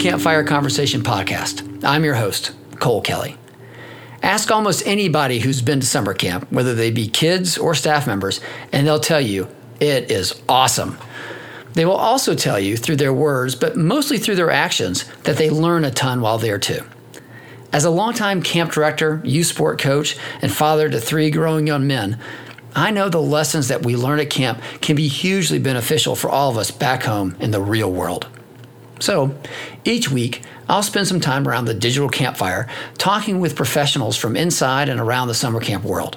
Campfire Conversation Podcast. I'm your host, Cole Kelly. Ask almost anybody who's been to summer camp, whether they be kids or staff members, and they'll tell you it is awesome. They will also tell you through their words, but mostly through their actions, that they learn a ton while there too. As a longtime camp director, youth sport coach, and father to three growing young men, I know the lessons that we learn at camp can be hugely beneficial for all of us back home in the real world. So, each week, I'll spend some time around the digital campfire talking with professionals from inside and around the summer camp world.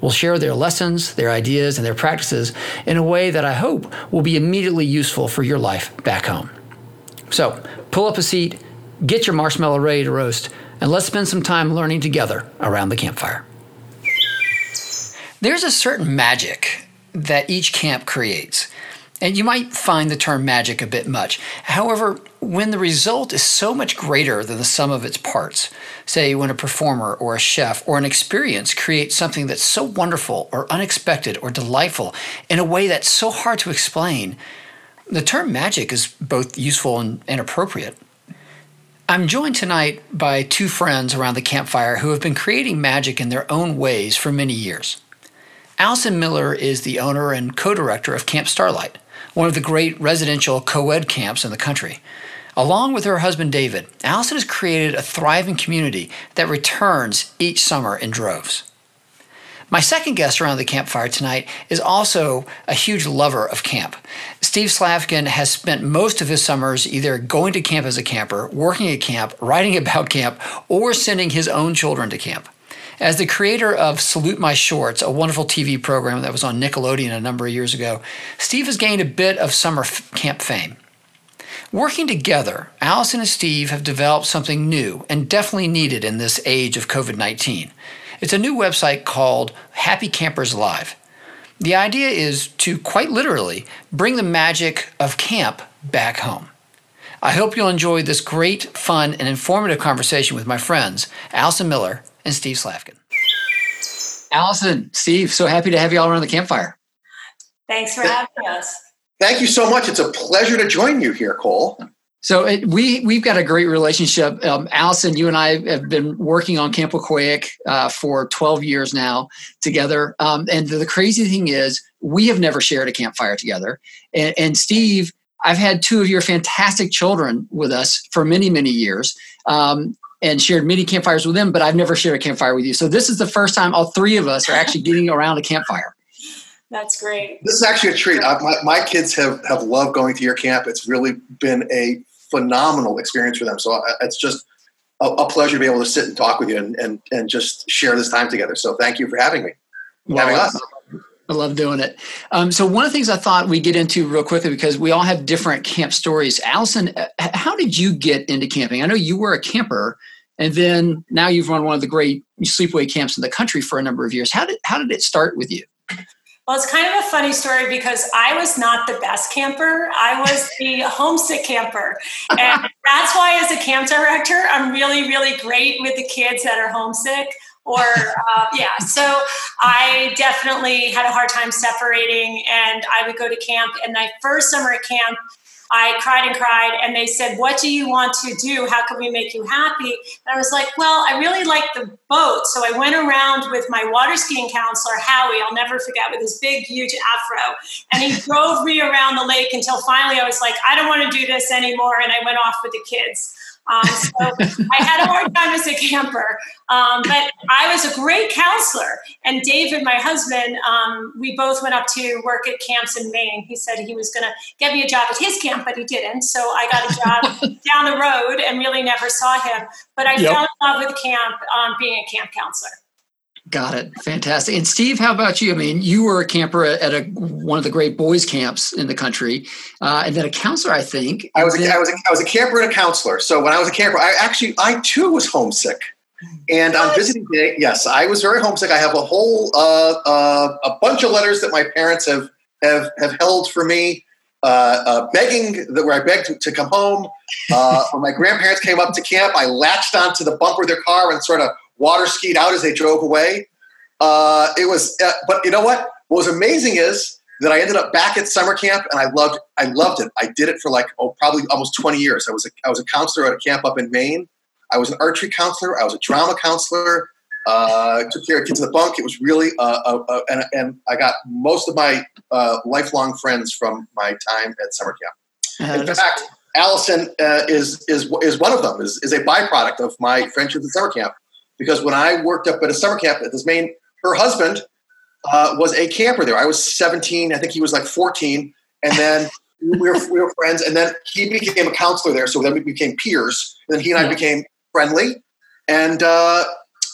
We'll share their lessons, their ideas, and their practices in a way that I hope will be immediately useful for your life back home. So, pull up a seat, get your marshmallow ready to roast, and let's spend some time learning together around the campfire. There's a certain magic that each camp creates. And you might find the term magic a bit much. However, when the result is so much greater than the sum of its parts, say when a performer or a chef or an experience creates something that's so wonderful or unexpected or delightful in a way that's so hard to explain, the term magic is both useful and, and appropriate. I'm joined tonight by two friends around the campfire who have been creating magic in their own ways for many years. Allison Miller is the owner and co director of Camp Starlight, one of the great residential co ed camps in the country. Along with her husband David, Allison has created a thriving community that returns each summer in droves. My second guest around the campfire tonight is also a huge lover of camp. Steve Slavkin has spent most of his summers either going to camp as a camper, working at camp, writing about camp, or sending his own children to camp. As the creator of Salute My Shorts, a wonderful TV program that was on Nickelodeon a number of years ago, Steve has gained a bit of summer f- camp fame. Working together, Allison and Steve have developed something new and definitely needed in this age of COVID 19. It's a new website called Happy Campers Live. The idea is to quite literally bring the magic of camp back home. I hope you'll enjoy this great, fun, and informative conversation with my friends, Allison Miller and Steve Slavkin. Allison, Steve, so happy to have you all around the campfire. Thanks for having us. Thank you so much. It's a pleasure to join you here, Cole. So it, we we've got a great relationship. Um, Allison, you and I have been working on Camp Weequahic uh, for 12 years now together. Um, and the, the, crazy thing is, we have never shared a campfire together. And, and, Steve, I've had two of your fantastic children with us for many many years. Um, and shared many campfires with them, but I've never shared a campfire with you. So this is the first time all three of us are actually getting around a campfire. That's great. This is actually a treat. I, my, my, kids have, have loved going to your camp. It's really been a phenomenal experience for them. So uh, it's just a, a pleasure to be able to sit and talk with you and, and, and just share this time together. So thank you for having me, well, having us. I love doing it. Um, so one of the things I thought we'd get into real quickly because we all have different camp stories. Allison, uh, how did you get into camping? I know you were a camper, and then now you've run one of the great sleepaway camps in the country for a number of years. How did how did it start with you? Well, it's kind of a funny story because I was not the best camper. I was the homesick camper. And that's why, as a camp director, I'm really, really great with the kids that are homesick. Or, uh, yeah, so I definitely had a hard time separating. And I would go to camp. And my first summer at camp, I cried and cried, and they said, What do you want to do? How can we make you happy? And I was like, Well, I really like the boat. So I went around with my water skiing counselor, Howie, I'll never forget, with his big, huge afro. And he drove me around the lake until finally I was like, I don't want to do this anymore. And I went off with the kids. Um, so I had a hard time as a camper, um, but I was a great counselor. And David, my husband, um, we both went up to work at camps in Maine. He said he was going to get me a job at his camp, but he didn't. So I got a job down the road and really never saw him. But I yep. fell in love with camp, um, being a camp counselor. Got it. Fantastic. And Steve, how about you? I mean, you were a camper at a one of the great boys camps in the country, uh, and then a counselor, I think. I was, a, I was a, I was a camper and a counselor. So when I was a camper, I actually I too was homesick. And on visiting day, yes, I was very homesick. I have a whole uh, uh, a bunch of letters that my parents have have have held for me, uh, uh, begging that where I begged to, to come home. Uh, when my grandparents came up to camp, I latched onto the bumper of their car and sort of water skied out as they drove away. Uh, it was, uh, but you know what? What was amazing is that I ended up back at summer camp, and I loved I loved it. I did it for like oh probably almost 20 years. I was a, I was a counselor at a camp up in Maine. I was an archery counselor. I was a drama counselor. Uh, took care of kids in the bunk. It was really uh, uh, uh and, and I got most of my uh, lifelong friends from my time at summer camp. in fact, Allison uh, is is is one of them. is is a byproduct of my friendship at summer camp because when I worked up at a summer camp at this main, her husband uh, was a camper there. I was 17, I think he was like 14, and then we were we were friends, and then he became a counselor there. So then we became peers. And then he and I became friendly, and uh,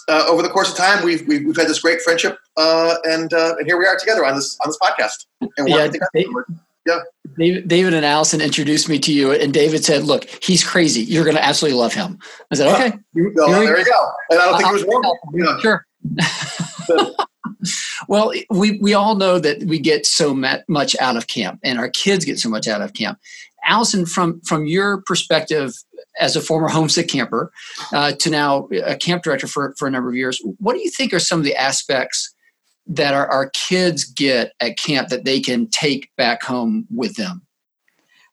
uh, over the course of time, we've we've, we've had this great friendship, uh, and uh, and here we are together on this on this podcast. And yeah, yeah. David, David and Allison introduced me to you, and David said, "Look, he's crazy. You're going to absolutely love him." I said, "Okay, well, there you go." And I don't think it was wrong. Yeah. Sure. well, we we all know that we get so much out of camp, and our kids get so much out of camp. Allison, from from your perspective as a former homesick camper uh, to now a camp director for, for a number of years, what do you think are some of the aspects that our, our kids get at camp that they can take back home with them?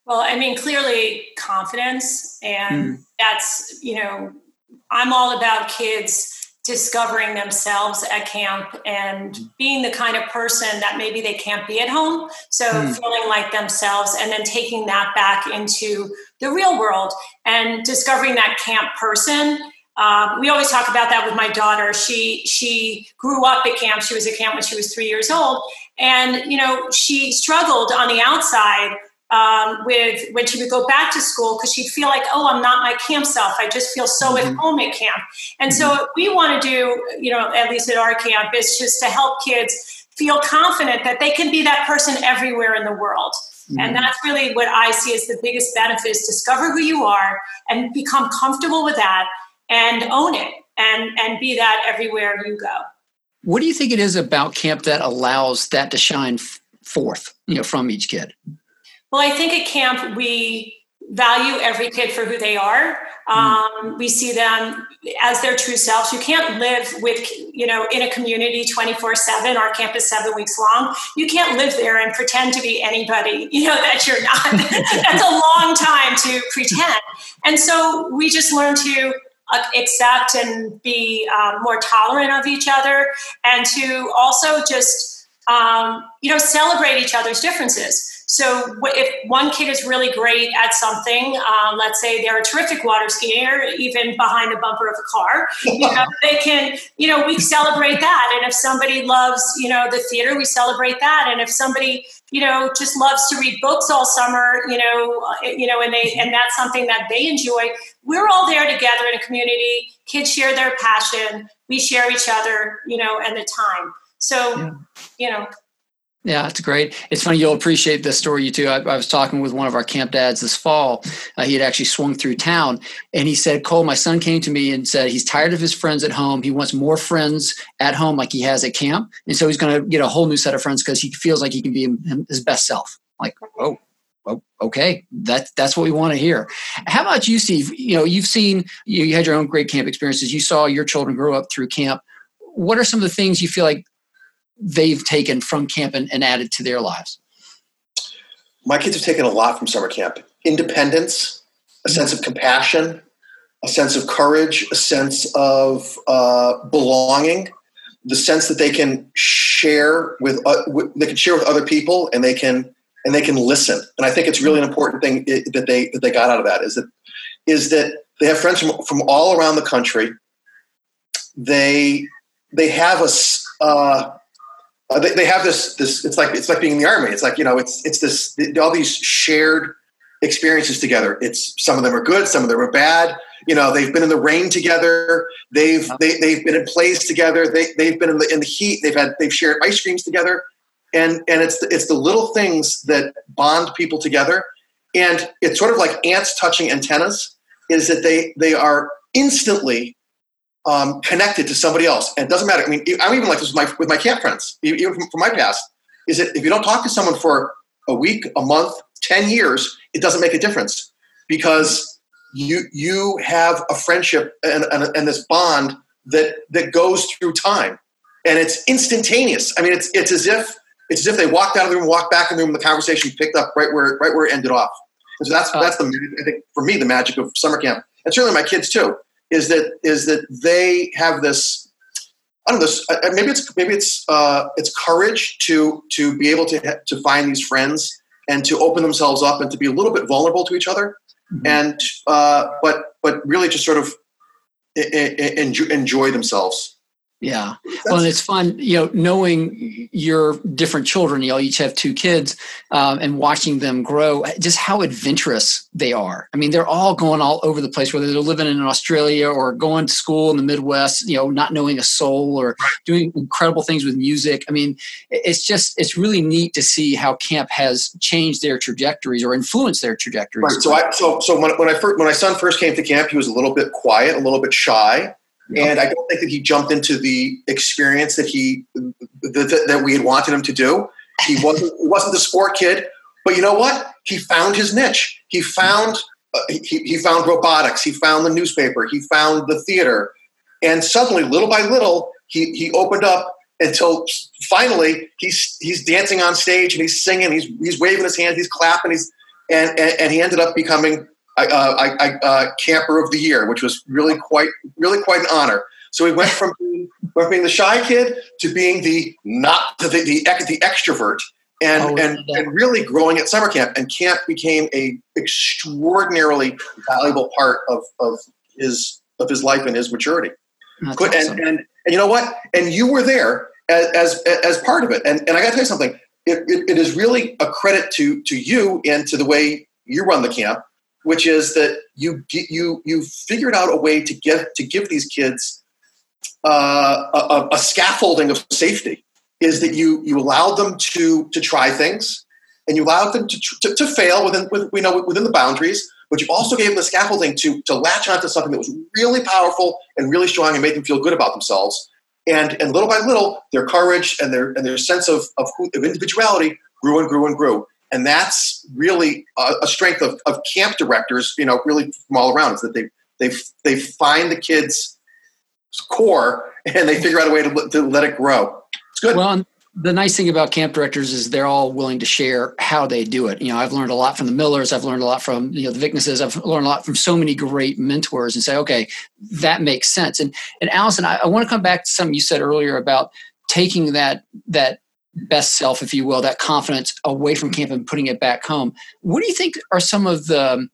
Well, I mean, clearly confidence, and mm. that's, you know, I'm all about kids discovering themselves at camp and being the kind of person that maybe they can't be at home. So mm. feeling like themselves and then taking that back into the real world and discovering that camp person. Um, we always talk about that with my daughter. She she grew up at camp. She was at camp when she was three years old, and you know she struggled on the outside um, with when she would go back to school because she'd feel like, oh, I'm not my camp self. I just feel so mm-hmm. at home at camp. And mm-hmm. so, what we want to do, you know, at least at our camp, is just to help kids feel confident that they can be that person everywhere in the world. Mm-hmm. And that's really what I see as the biggest benefit is discover who you are and become comfortable with that and own it and, and be that everywhere you go. What do you think it is about camp that allows that to shine forth, you know, from each kid? Well, I think at camp we value every kid for who they are. Um, we see them as their true selves. You can't live with, you know, in a community 24 7. Our camp is seven weeks long. You can't live there and pretend to be anybody, you know, that you're not. That's a long time to pretend. And so we just learn to accept and be um, more tolerant of each other and to also just, um, you know, celebrate each other's differences. So if one kid is really great at something, um, let's say they're a terrific water skier, even behind the bumper of a car, you know, they can, you know, we celebrate that. And if somebody loves, you know, the theater, we celebrate that. And if somebody, you know, just loves to read books all summer, you know, uh, you know, and they and that's something that they enjoy, we're all there together in a community. Kids share their passion, we share each other, you know, and the time. So, yeah. you know, yeah, it's great. It's funny you'll appreciate this story you too. I, I, was talking with one of our camp dads this fall. Uh, he had actually swung through town, and he said, "Cole, my son came to me and said he's tired of his friends at home. He wants more friends at home, like he has at camp, and so he's going to get a whole new set of friends because he feels like he can be his best self." Like, oh, oh, okay, that's that's what we want to hear. How about you, Steve? You know, you've seen you, you had your own great camp experiences. You saw your children grow up through camp. What are some of the things you feel like they've taken from camp and, and added to their lives? My kids have taken a lot from summer camp independence, a sense of compassion, a sense of courage, a sense of uh, belonging, the sense that they can share with, uh, they can share with other people and they can and they can listen. And I think it's really an important thing that they that they got out of that is that is that they have friends from, from all around the country. They they have a uh, uh, they, they have this this it's like it's like being in the army. It's like you know it's it's this all these shared experiences together. It's some of them are good some of them are bad. You know they've been in the rain together. They've they, they've been in plays together. They, they've been in the, in the heat. They've had they've shared ice creams together. And and it's the, it's the little things that bond people together. And it's sort of like ants touching antennas is that they they are instantly um, connected to somebody else. And it doesn't matter. I mean, I'm even like this with my, with my camp friends, even from, from my past, is that if you don't talk to someone for a week, a month, 10 years, it doesn't make a difference because you, you have a friendship and, and, and this bond that, that goes through time and it's instantaneous. I mean, it's, it's as if it's as if they walked out of the room, walked back in the room, and the conversation picked up right where right where it ended off. And so that's uh, that's the I think for me the magic of summer camp, and certainly my kids too, is that is that they have this. I don't know. This, maybe it's maybe it's uh, it's courage to to be able to to find these friends and to open themselves up and to be a little bit vulnerable to each other, mm-hmm. and uh, but but really just sort of enjoy, enjoy themselves yeah. Well, and it's fun, you know, knowing your different children, you all each have two kids, um, and watching them grow, just how adventurous they are. I mean, they're all going all over the place, whether they're living in Australia or going to school in the Midwest, you know, not knowing a soul or doing incredible things with music. I mean, it's just, it's really neat to see how camp has changed their trajectories or influenced their trajectories. Right. So I, so, so when, when I first, when my son first came to camp, he was a little bit quiet, a little bit shy and I don't think that he jumped into the experience that he that, that we had wanted him to do. He wasn't he wasn't the sport kid, but you know what? He found his niche. He found uh, he, he found robotics. He found the newspaper. He found the theater, and suddenly, little by little, he he opened up until finally he's he's dancing on stage and he's singing. He's he's waving his hands. He's clapping. He's and, and, and he ended up becoming I, uh, I, uh, camper of the year, which was really quite really quite an honor. So we went from being, from being the shy kid to being the not the the, the, the extrovert, and oh, and, and really growing at summer camp. And camp became a extraordinarily valuable part of of his of his life and his maturity. That's and, awesome. and and you know what? And you were there as as, as part of it. And and I got to tell you something. It, it, it is really a credit to to you and to the way you run the camp which is that you you you figured out a way to get to give these kids uh, a, a, scaffolding of safety. Is that you you allowed them to to try things, and you allowed them to to, to fail within with, you know within the boundaries. But you also gave them the scaffolding to to latch onto something that was really powerful and really strong and made them feel good about themselves. And and little by little, their courage and their and their sense of of, of individuality grew and grew and grew and that's really a, a strength of, of camp directors you know really from all around is that they they they find the kids core and they figure out a way to, to let it grow it's good well the nice thing about camp directors is they're all willing to share how they do it. You know, I've learned a lot from the Millers. I've learned a lot from you know the Vicknesses. I've learned a lot from so many great mentors, and say, okay, that makes sense. And and Allison, I, I want to come back to something you said earlier about taking that that best self, if you will, that confidence away from camp and putting it back home. What do you think are some of the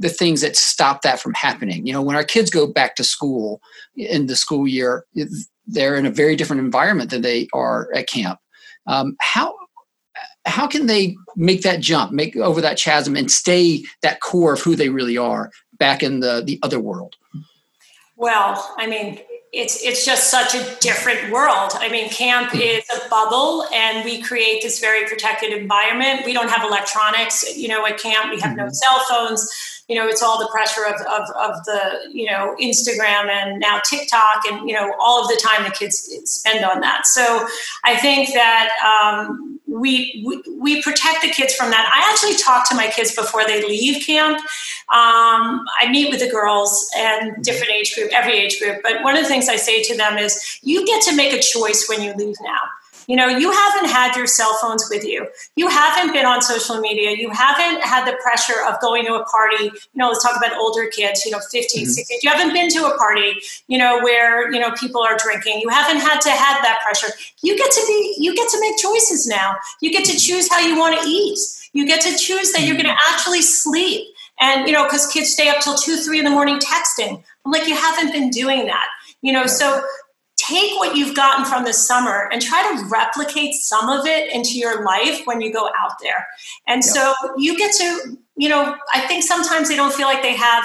the things that stop that from happening? You know, when our kids go back to school in the school year, they're in a very different environment than they are at camp. Um, how how can they make that jump, make over that chasm, and stay that core of who they really are back in the the other world? Well, I mean, it's it's just such a different world. I mean, camp hmm. is a bubble, and we create this very protected environment. We don't have electronics, you know, at camp. We have no hmm. cell phones. You know, it's all the pressure of, of, of the you know Instagram and now TikTok, and you know all of the time the kids spend on that. So I think that um, we, we, we protect the kids from that. I actually talk to my kids before they leave camp. Um, I meet with the girls and different age group, every age group. But one of the things I say to them is, you get to make a choice when you leave now. You know, you haven't had your cell phones with you. You haven't been on social media. You haven't had the pressure of going to a party. You know, let's talk about older kids, you know, 15, mm-hmm. 16. You haven't been to a party, you know, where, you know, people are drinking. You haven't had to have that pressure. You get to be, you get to make choices now. You get to mm-hmm. choose how you want to eat. You get to choose that you're going to mm-hmm. actually sleep. And, you know, because kids stay up till two, three in the morning texting. I'm like, you haven't been doing that. You know, so take what you've gotten from this summer and try to replicate some of it into your life when you go out there. And yep. so you get to, you know, I think sometimes they don't feel like they have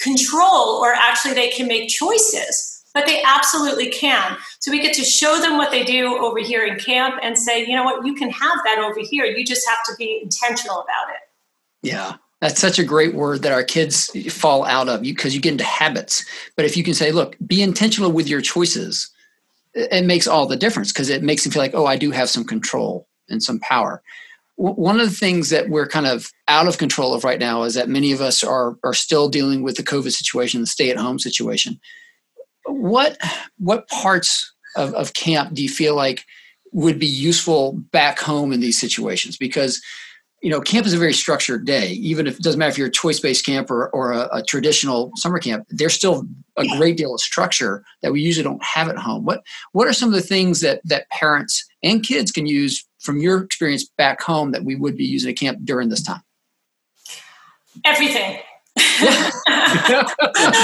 control or actually they can make choices, but they absolutely can. So we get to show them what they do over here in camp and say, you know what, you can have that over here. You just have to be intentional about it. Yeah. That's such a great word that our kids fall out of because you, get into habits. But if you can say, look, be intentional with your choices, it makes all the difference because it makes them feel like, oh, I do have some control and some power. one of the things that we're kind of out of control of right now is that many of us are are still dealing with the COVID situation, the stay at home situation. What what parts of, of camp do you feel like would be useful back home in these situations because you know camp is a very structured day even if it doesn't matter if you're a choice-based camp or, or a, a, traditional summer camp there's still a great deal of structure that we usually don't have at home what what are some of the things that that parents and kids can use from your experience back home that we would be using at camp during this time everything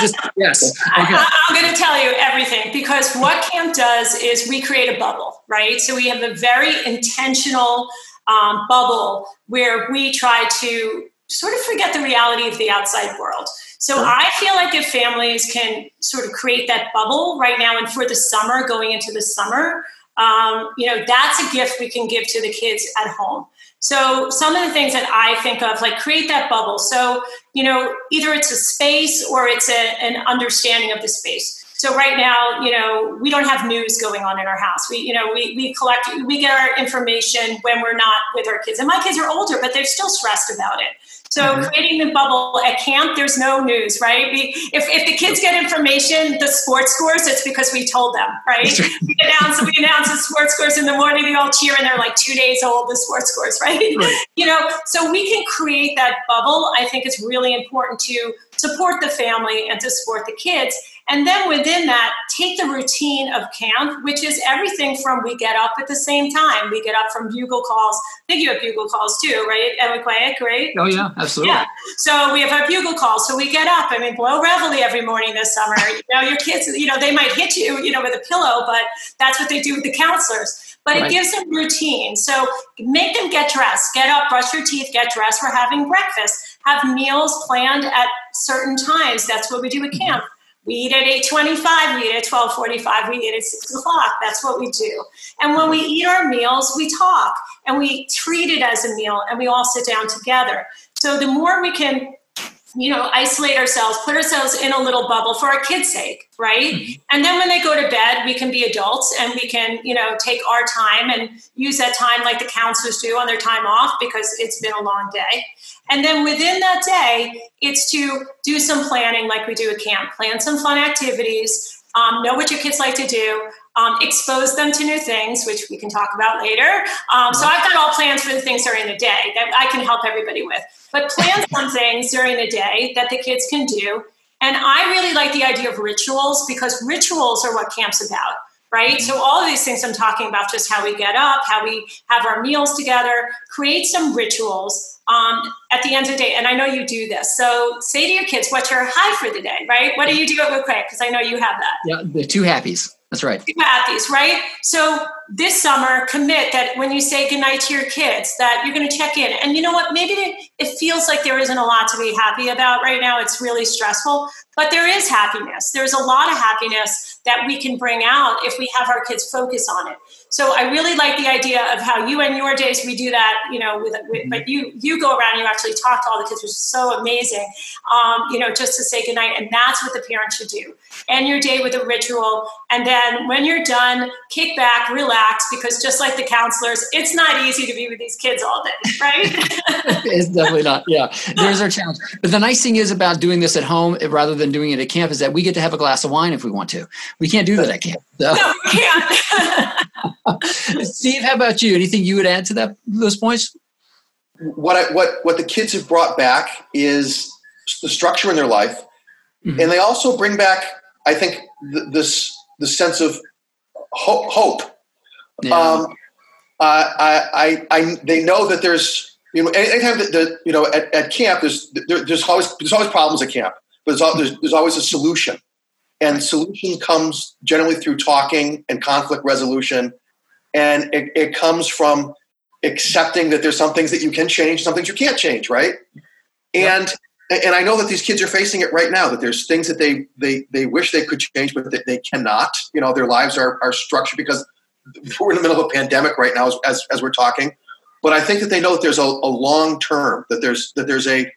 Just, yes. Okay. I, am going to tell you everything because what camp does is we create a bubble, right? So we have a very intentional um, bubble where we try to sort of forget the reality of the outside world. So sure. I feel like if families can sort of create that bubble right now and for the summer, going into the summer, um, you know, that's a gift we can give to the kids at home. So some of the things that I think of, like create that bubble. So, you know, either it's a space or it's a, an understanding of the space. So right now, you know, we don't have news going on in our house. We, you know, we, we collect, we get our information when we're not with our kids. And my kids are older, but they're still stressed about it. So mm-hmm. creating the bubble at camp, there's no news, right? We, if, if the kids get information, the sports scores, it's because we told them, right? we announce we announce the sports scores in the morning, they all cheer, and they're like two days old, the sports scores, right? right? You know, so we can create that bubble. I think it's really important to support the family and to support the kids. And then within that, take the routine of camp, which is everything from we get up at the same time. We get up from bugle calls. I think you have bugle calls too, right? Weequahic, right? Oh, yeah, absolutely. Yeah. So we have our bugle calls. So we get up. I mean, blow reveille every morning this summer. you know, your kids, you know, they might hit you, you know, with a pillow, but that's what they do with the counselors but right. it gives them routine. So make them get dressed, get up, brush your teeth, get dressed. We're having breakfast. Have meals planned at certain times. That's what we do at mm-hmm. We eat at 8.25, we eat at 12.45, we eat at 6 o'clock. That's what we do. And when we eat our meals, we talk and we treat it as a meal and we all sit down together. So the more we can you know, isolate ourselves, put ourselves in a little bubble for our kids' sake, right? Mm-hmm. And then when they go to bed, we can be adults and we can, you know, take our time and use that time like the counselors do on their time off because it's been a long day. And then within that day, it's to do some planning like we do at camp, plan some fun activities, um, know what your kids like to do, um, expose them to new things, which we can talk about later. Um, so I've got all plans for the things during the day that I can help everybody with. But plan some things during the day that the kids can do. And I really like the idea of rituals because rituals are what camp's about right? So, all of these things I'm talking about, just how we get up, how we have our meals together, create some rituals um, at the end of the day. And I know you do this. So, say to your kids, what's your high for the day, right? What do you do it real quick? Because I know you have that. Yeah, the two happies. That's right. Two happies, right? So, this summer, commit that when you say goodnight to your kids, that you're going to check in. And you know what? Maybe it feels like there isn't a lot to be happy about right now. It's really stressful, but there is happiness. There's a lot of happiness that we can bring out if we have our kids focus on it. So I really like the idea of how you and your days we do that. You know, with, with but you you go around, and you actually talk to all the kids, which is so amazing. Um, you know, just to say goodnight, and that's what the parents should do. End your day with a ritual, and then when you're done, kick back, relax, because just like the counselors, it's not easy to be with these kids all day, right? it's definitely not. Yeah, there's our challenge. But the nice thing is about doing this at home rather than doing it at camp is that we get to have a glass of wine if we want to. We can't do that at camp. So. No, we can't. Steve, how about you? Anything you would add to that those points? What I, what what the kids have brought back is the structure in their life, mm-hmm. and they also bring back, I think, th- this the sense of ho- hope. Yeah. Um, I, I, I, they know that there's you know anytime that the, you know at, at camp there's there, there's always there's always problems at camp, but there's, there's, there's always a solution, and solution comes generally through talking and conflict resolution and it, it comes from accepting that there's some things that you can change, some things you can't change, right? And and I know that these kids are facing it right now. That there's things that they they they wish they could change, but that they cannot. You know, their lives are are structured because we're in the middle of a pandemic right now, as as, as we're talking. But I think that they know that there's a, a long term, that there's that there's a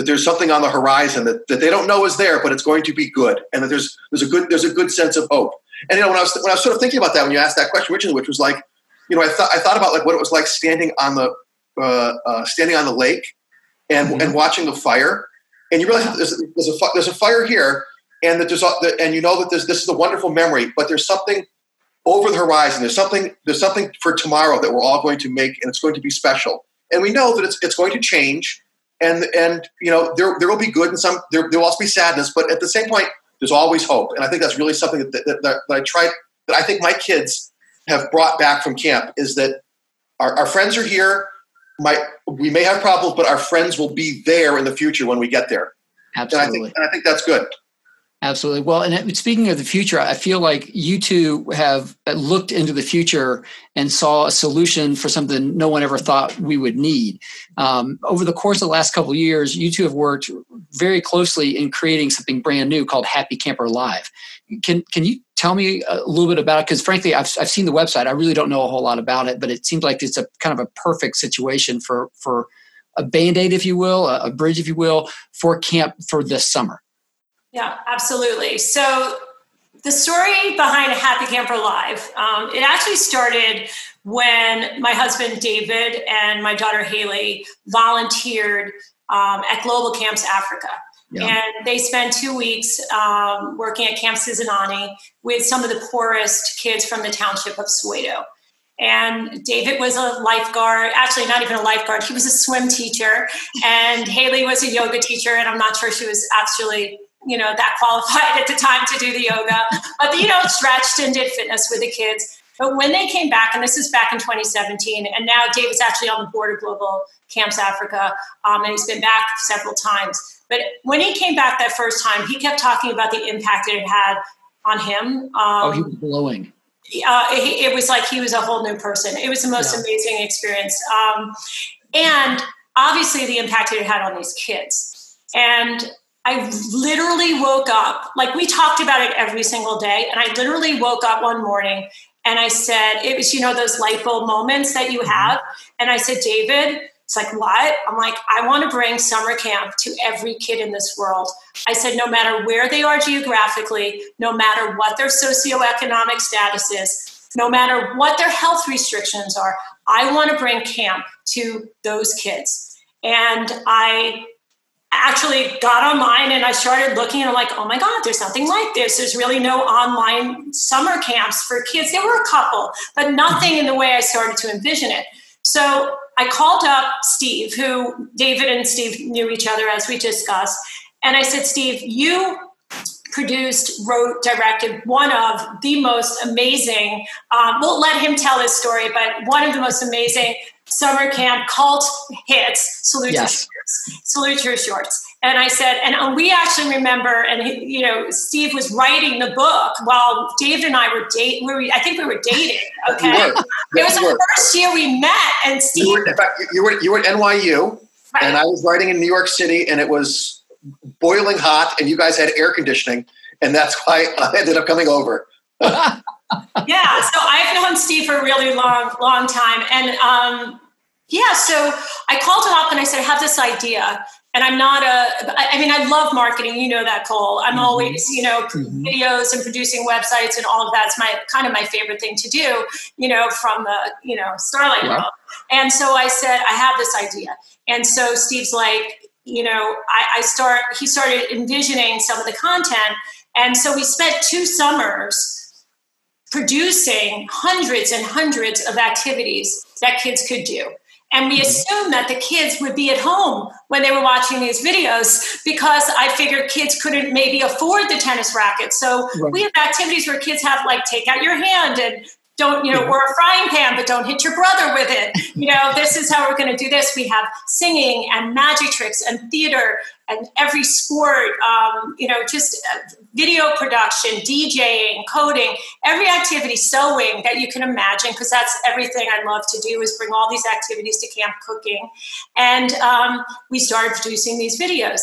that there's something on the horizon that, that they don't know is there, but it's going to be good, and that there's there's a good there's a good sense of hope. And you know, when I was when I was sort of thinking about that when you asked that question originally, which was like, you know, I thought I thought about like what it was like standing on the uh, uh, standing on the lake and mm-hmm. and watching the fire, and you realize there's, there's a there's a fire here, and that there's and you know that there's this is a wonderful memory, but there's something over the horizon. There's something there's something for tomorrow that we're all going to make, and it's going to be special. And we know that it's it's going to change, and and you know there there will be good and some there there will also be sadness, but at the same point, there's always hope. And I think that's really something that that, that, that I tried that I think my kids have brought back from camp is that our, our friends are here. My we may have problems, but our friends will be there in the future when we get there. Absolutely, and I think, and I think that's good. Absolutely. Well, and speaking of the future, I feel like you two have looked into the future and saw a solution for something no one ever thought we would need. Um, over the course of the last couple years, you two have worked very closely in creating something brand new called Happy Camper Live. Can can you tell me a little bit about it? Because frankly, I've I've seen the website. I really don't know a whole lot about it, but it seems like it's a kind of a perfect situation for for a band aid, if you will, a, a bridge, if you will, for camp for this summer. Yeah, absolutely. So the story behind Happy Camper Live, um, it actually started when my husband David and my daughter Haley volunteered um, at Global Camps Africa. Yeah. And they spent two weeks um, working at Camp Sizanani with some of the poorest kids from the township of Soweto. And David was a lifeguard, actually, not even a lifeguard, he was a swim teacher. And Haley was a yoga teacher, and I'm not sure she was actually you know that qualified at the time to do the yoga. But you know stretched and did fitness with the kids. But when they came back and this is back in 2017 and now david's actually on the board of global camps africa um, and he's been back several times. But when he came back that first time he kept talking about the impact it had on him um, oh he was glowing. uh, it, it, was like he was a whole new person. It was the most yeah. amazing experience. Um, and obviously the impact it had on these kids. And I literally woke up, like we talked about it every single day. And I literally woke up one morning and I said, it was, you know, those light bulb moments that you mm-hmm. have. And I said, David, it's like, what? I'm like, I want to bring summer camp to every kid in this world. I said, no matter where they are geographically, no matter what their socioeconomic status is, no matter what their health restrictions are, I want to bring camp to those kids. And I actually got online and I started looking and I'm like, oh my God, there's nothing like this. There's really no online summer camps for kids. There were a couple, but nothing in the way I started to envision it. So I called up Steve, who David and Steve knew each other as we discussed. And I said, Steve, you produced, wrote, directed one of the most amazing, um, we'll let him tell his story, but one of the most amazing summer camp cult hits, Salute yes. Salute Your Shorts. And I said, and we actually remember, and you know, Steve was writing the book while David and I were dating. We were, I think we were dating. Okay, we it was the first year we met, and Steve. You were, in fact, you were you were at NYU, right. and I was writing in New York City, and it was boiling hot, and you guys had air conditioning, and that's why I ended up coming over. yeah, so I've known Steve for a really long, long time, and um, yeah, so I called him up and I said, I have this idea. And I'm not a, I mean, I love marketing. You know that, Cole. I'm mm-hmm. always, you know, mm-hmm. videos and producing websites and all of that's my kind of my favorite thing to do, you know, from the, you know, Starlight yeah. And so I said, I have this idea. And so Steve's like, you know, I, I start, he started envisioning some of the content. And so we spent two summers producing hundreds and hundreds of activities that kids could do. And we assumed that the kids would be at home when they were watching these videos because I figured kids couldn't maybe afford the tennis racket. So right. we have activities where kids have like take out your hand and don't you know wear a frying pan but don't hit your brother with it. You know this is how we're going to do this. We have singing and magic tricks and theater and every sport um, you know just uh, video production djing coding every activity sewing that you can imagine because that's everything i love to do is bring all these activities to camp cooking. And um, we started producing these videos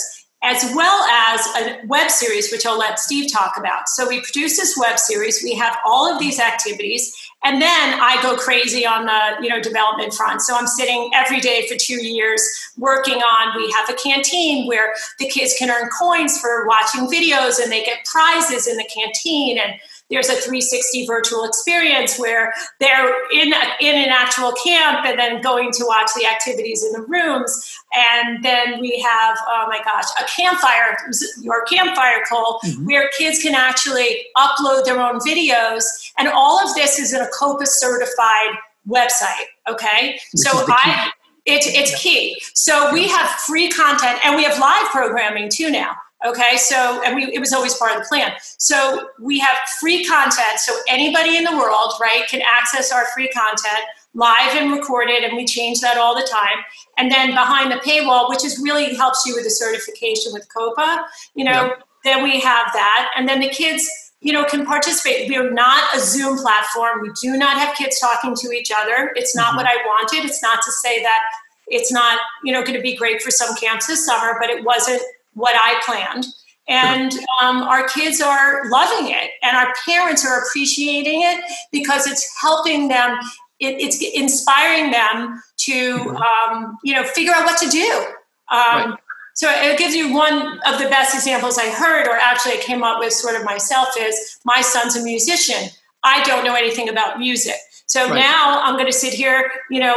as well as a web series, which I'll let Steve talk about. So we produce this web series. We have all of these activities, and then I go crazy on the you know development front. So I'm sitting every day for two years working on. We have a canteen where the kids can earn coins for watching videos, and they get prizes in the canteen and there's a 360 virtual experience where they're in in an actual camp and then going to watch the activities in the rooms. And then we have, oh my gosh, a campfire, your campfire call mm-hmm. where kids can actually upload their own videos. And all of this is in a COPPA certified website. Okay. Which so I, it, it's key. So we have free content and we have live programming too now. Okay, so and we, it was always part of the plan. So we have free content, so anybody in the world, right, can access our free content live and recorded, and we change that all the time. And then behind the paywall, which is really helps you with the certification with COPPA, you know, yep. then we have that, and then the kids you know can participate we are not a zoom platform we do not have kids talking to each other it's not mm-hmm. what i wanted it's not to say that it's not you know going to be great for some camps this summer but it wasn't what i planned and um, our kids are loving it and our parents are appreciating it because it's helping them it, it's inspiring them to mm-hmm. um, you know figure out what to do um, right. So it gives you one of the best examples I heard, or actually I came up with sort of myself, is my son's a musician. I don't know anything about music. So right. now I'm going to sit here, you know,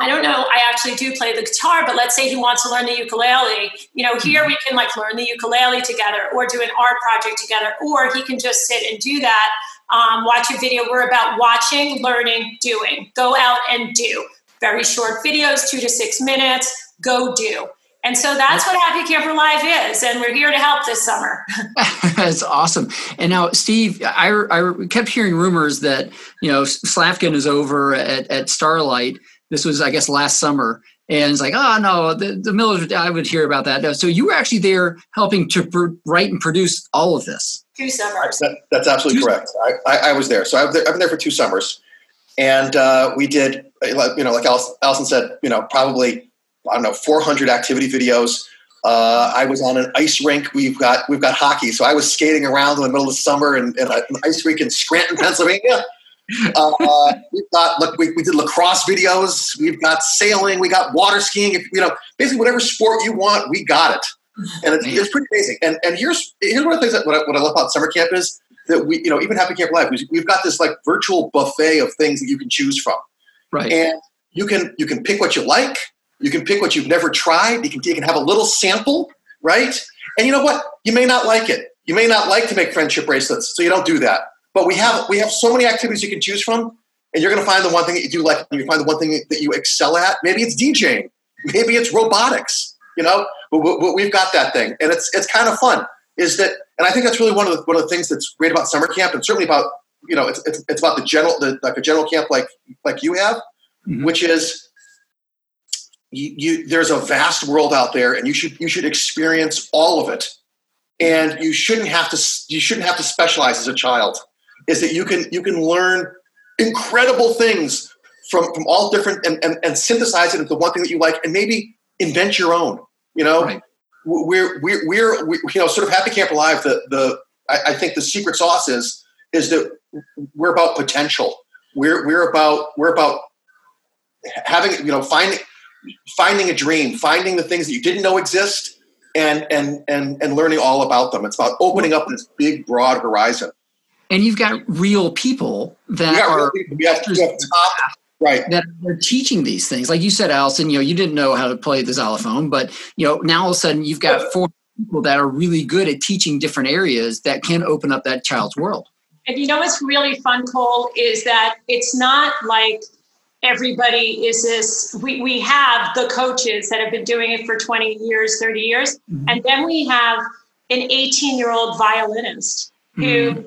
I don't know, I actually do play the guitar, but let's say he wants to learn the ukulele. You know, here we can like learn the ukulele together or do an art project together, or he can just sit and do that. Um, watch a video. We're about watching, learning, doing. Go out and do. Very short videos, two to six minutes. Go do. And so that's what Happy Camper Live is, and we're here to help this summer. that's awesome. And now, Steve, I, I kept hearing rumors that you know Slavkin is over at, at Starlight. This was, I guess, last summer, and it's like, oh no, the, the Millers. I would hear about that. So you were actually there helping to pr- write and produce all of this. Two summers. That, that's absolutely two correct. I, I, I, was there, so I've, I've been there for two summers, and uh, we did, you know, like Allison said, you know, probably I don't know, 400 activity videos. Uh, I was on an ice rink. We've got we've got hockey, so I was skating around in the middle of the summer in, in an ice rink in Scranton, Pennsylvania. Uh, we've got look, we, we did lacrosse videos. We've got sailing. We got water skiing. If, you know, basically whatever sport you want, we got it, and it's, it's pretty amazing. And and here's here's one of the things that what I, what I love about summer camp is that we you know even Happy Camp Live we've got this like virtual buffet of things that you can choose from, right? And you can you can pick what you like you can pick what you've never tried. You can, you can have a little sample, right? And you know what? You may not like it. You may not like to make friendship bracelets, so you don't do that. But we have we have so many activities you can choose from, and you're going to find the one thing that you do like. You find the one thing that you excel at. Maybe it's DJing. Maybe it's robotics. You know, but, we've got that thing, and it's it's kind of fun. Is that? And I think that's really one of the one of the things that's great about summer camp, and certainly about you know it's it's, it's about the general the, like a general camp like like you have, mm-hmm. which is you, you, there's a vast world out there and you should you should experience all of it and you shouldn't have to you shouldn't have to specialize as a child is that you can you can learn incredible things from from all different and, and, and synthesize it into one thing that you like and maybe invent your own you know right. we're, we're we're we, you know sort of happy camp alive the the I, I think the secret sauce is is that we're about potential we're we're about we're about having you know finding finding a dream, finding the things that you didn't know exist, and and and and learning all about them. It's about opening up this big, broad horizon. And you've got real people that are people. We have, we have top, right that are teaching these things. Like you said, Allison, you know, you didn't know how to play the xylophone, but you know, now all of a sudden you've got four people that are really good at teaching different areas that can open up that child's world. And you know what's really fun, Cole, is that it's not like everybody is this we, we have the coaches that have been doing it for 20 years 30 years mm-hmm. and then we have an 18 year old violinist who mm-hmm.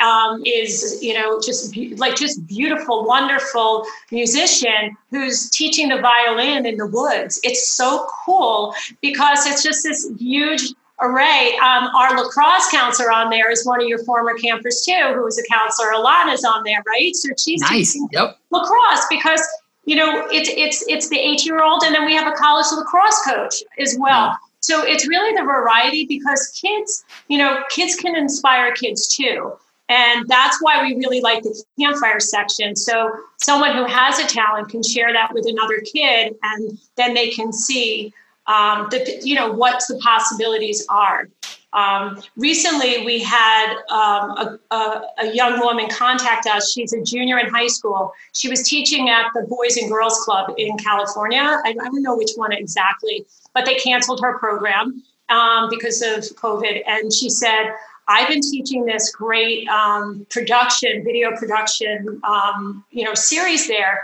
Um, is you know just like just beautiful wonderful musician who's teaching the violin in the woods it's so cool because it's just this huge array. Um, our lacrosse counselor on there is one of your former campers too, who was a counselor. Alana's on there, right? So she's nice. Yep. lacrosse because you know it's it's it's the eight year old, and then we have a college lacrosse coach as well. Yeah. So it's really the variety because kids, you know, kids can inspire kids too. And that's why we really like the campfire section. So someone who has a talent can share that with another kid, and then they can see um, the, you know what the possibilities are. Um, recently, we had um, a, a, a, young woman contact us. She's a junior in high school. She was teaching at the Boys and Girls Club in California. I, I don't know which one exactly, but they canceled her program um, because of COVID. And she said, I've been teaching this great um, production, video production, um, you know, series there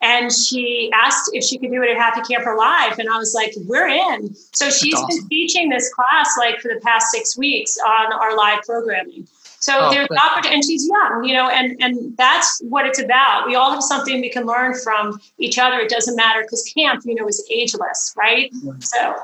and she asked if she could do it at Happy Camper Live. And I was like, we're in. So she's awesome. been teaching this class like for the past six weeks on our live programming. So oh, there's opportunity, and she's young, you know, and and that's what it's about. We all have something we can learn from each other. It doesn't matter because camp, you know, is ageless, right? So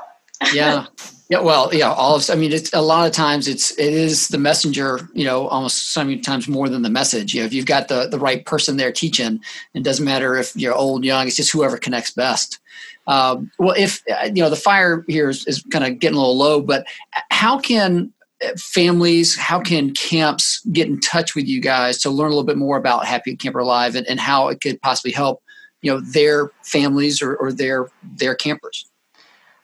yeah, yeah, well, yeah, all of I mean, it's a lot of times it's it is the messenger, you know, almost sometimes more than the message. You know, if you've got the the right person there teaching, it doesn't matter if you're old, young. It's just whoever connects best. Um, well, if uh, you know the fire here is, is kind of getting a little low, but uh, how can uh, families, how can camps get in touch with you guys to learn a little bit more about Happy Camper Live and, and how it could possibly help, you know, their families or, or their their campers?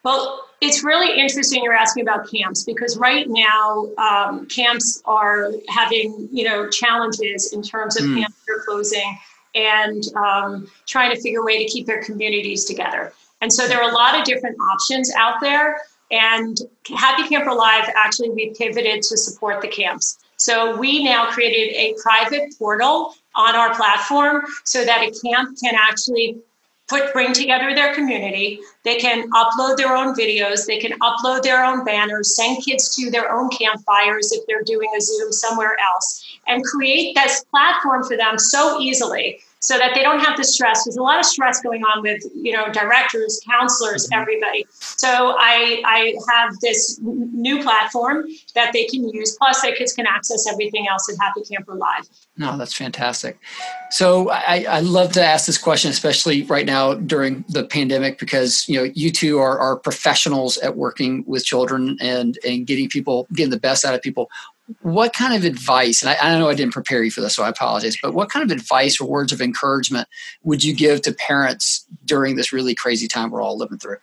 Well, it's really interesting you're asking about camps because right now um, camps are having you know challenges in terms of mm. camps are closing and um, trying to figure a way to keep their communities together. And so there are a lot of different options out there. And Happy Camper Live actually we pivoted to support the camps. So we now created a private portal on our platform so that a camp can actually put bring together their community. They can upload their own videos. They can upload their own banners. Send kids to their own campfires if they're doing a Zoom somewhere else, and create this platform for them so easily so that they don't have to stress. There's a lot of stress going on with you know directors, counselors, mm-hmm. everybody. So I I have this new platform that they can use. Plus, their kids can access everything else at Happy Camper Live. No, that's fantastic. So I, I love to ask this question, especially right now during the pandemic, because you know you two are, are professionals at working with children and and getting people getting the best out of people what kind of advice, and I, I, know I didn't prepare you for this, so I apologize, but what kind of advice or words of encouragement would you give to parents during this really crazy time we're all living through?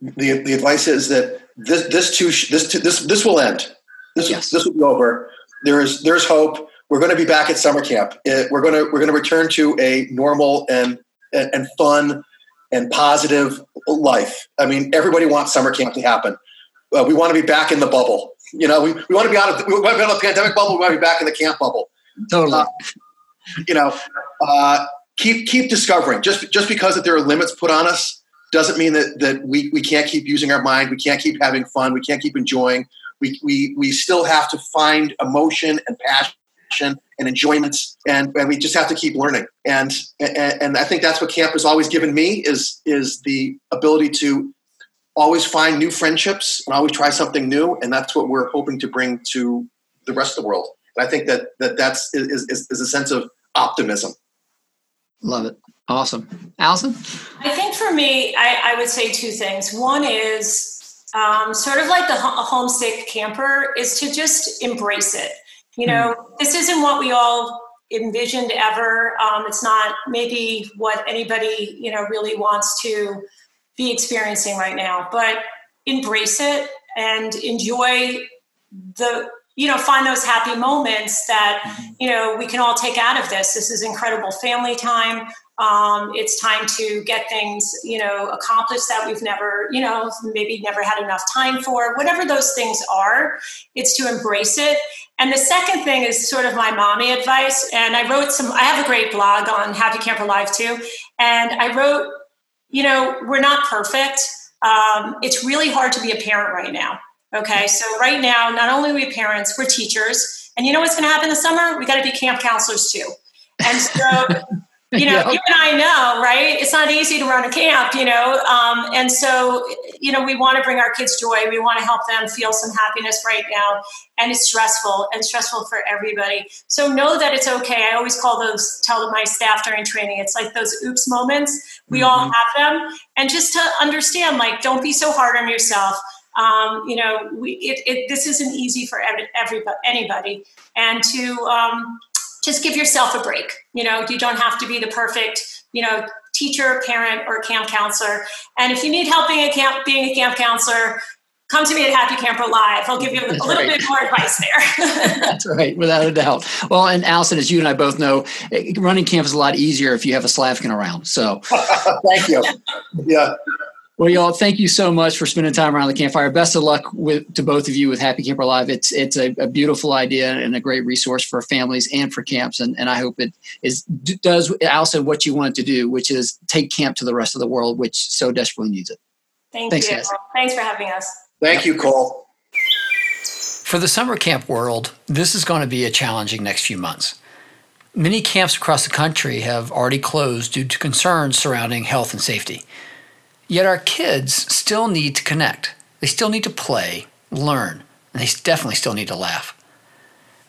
The, the advice is that this this too this this this will end. This yes. this will be over. There is there's hope. We're going to be back at summer camp. We're going to we're going to return to a normal and, and and fun and positive life. I mean, everybody wants summer camp to happen. Uh, we want to be back in the bubble you know, we, we want to be out of we want to be out of the pandemic bubble. We want to be back in the camp bubble. Totally. Uh, you know, uh, keep keep discovering. Just just because that there are limits put on us doesn't mean that that we, we can't keep using our mind. We can't keep having fun. We can't keep enjoying. We we we still have to find emotion and passion and enjoyments and, and we just have to keep learning and, and and i think that's what camp has always given me is is the ability to always find new friendships and always try something new and that's what we're hoping to bring to the rest of the world. And i think that, that that's is, is, is a sense of optimism. Love it. Awesome. Allison? I think for me i, I would say two things. One is um, sort of like the homesick camper is to just embrace it. You know mm. this isn't what we all envisioned ever. Um, it's not maybe what anybody you know really wants to be experiencing right now. But embrace it and enjoy the you know find those happy moments that mm-hmm. you know we can all take out of this. This is incredible family time. Um, it's time to get things you know accomplished that we've never you know maybe never had enough time for. Whatever those things are it's to embrace it. And the second thing is sort of my mommy advice. And i wrote some i have a great blog on happy camper live too. And i wrote you know, we're not perfect. Um, it's really hard to be a parent right now. Okay, so right now, not only are we parents, we're teachers. And you know what's going to happen this summer? We got to be camp counselors too. And so you know, you and I know, right? It's not easy to run a camp, you know, um, and so you know we want to bring our kids joy. We want to help them feel some happiness right now, and it's stressful and stressful for everybody. So know that it's okay. I always call those tell my staff during training. It's like those oops moments. We mm-hmm. all have them, and just to understand, like, don't be so hard on yourself. Um, you know, we, it, it, this isn't easy for everybody, anybody, and to um, just give yourself a break. You know, you don't have to be the perfect, you know, teacher, parent, or camp counselor. And if you need help being a camp, being a camp counselor, come to me at Happy Camper Live. I'll give you a, little right. bit more advice there. That's right, without a doubt. Well, and Allison, as you and I both know, eh, running camp is a lot easier if you have a Slavkin around. So, thank you. Yeah. Well, y'all, thank you so much for spending time around the campfire. Best of luck with to both of you with Happy Camper Live. It's it's a, a beautiful idea and a great resource for families and for camps. And, and I hope it is does also what you want to do, which is take camp to the rest of the world, which so desperately needs it. Thank Thanks, you. Guys. Thanks for having us. Thank you, Cole. For the summer camp world, this is going to be a challenging next few months. Many camps across the country have already closed due to concerns surrounding health and safety. Yet our kids still need to connect. They still need to play, learn, and they definitely still need to laugh.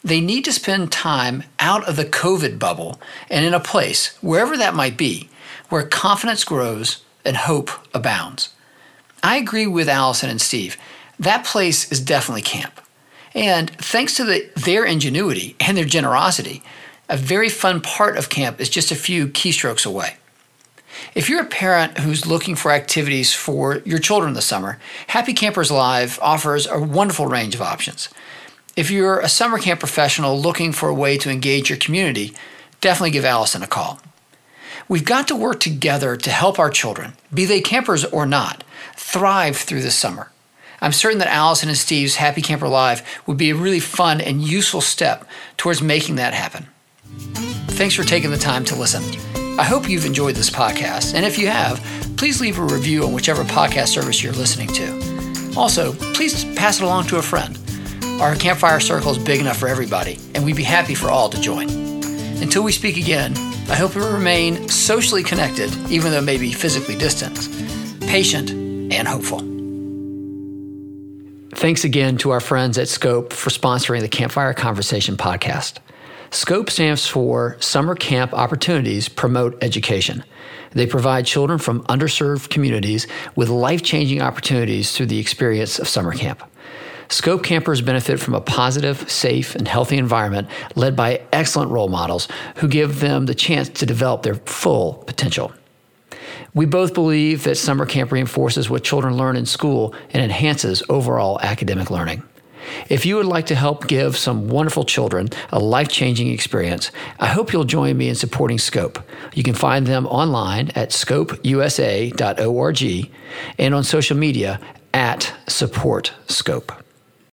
They need to spend time out of the COVID bubble and in a place, wherever that might be, where confidence grows and hope abounds. I agree with Allison and Steve. That place is definitely camp. And thanks to the, their ingenuity and their generosity, a very fun part of camp is just a few keystrokes away. If you're a parent who's looking for activities for your children this summer, Happy Campers Live offers a wonderful range of options. If you're a summer camp professional looking for a way to engage your community, definitely give Allison a call. We've got to work together to help our children, be they campers or not, thrive through the summer. I'm certain that Allison and Steve's Happy Camper Live would be a really fun and useful step towards making that happen. Thanks for taking the time to listen. I hope you've enjoyed this podcast, and if you have, please leave a review on whichever podcast service you're listening to. Also, please pass it along to a friend. Our campfire circle is big enough for everybody, and we'd be happy for all to join. Until we speak again, I hope you remain socially connected, even though maybe physically distant, patient, and hopeful. Thanks again to our friends at Scope for sponsoring the Campfire Conversation podcast. SCOPE stands for Summer Camp Opportunities Promote Education. They provide children from underserved communities with life changing opportunities through the experience of summer camp. Scope campers benefit from a positive, safe, and healthy environment led by excellent role models who give them the chance to develop their full potential. We both believe that summer camp reinforces what children learn in school and enhances overall academic learning. If you would like to help give some wonderful children a life changing experience, I hope you'll join me in supporting Scope. You can find them online at scopeusa.org and on social media at Support Scope.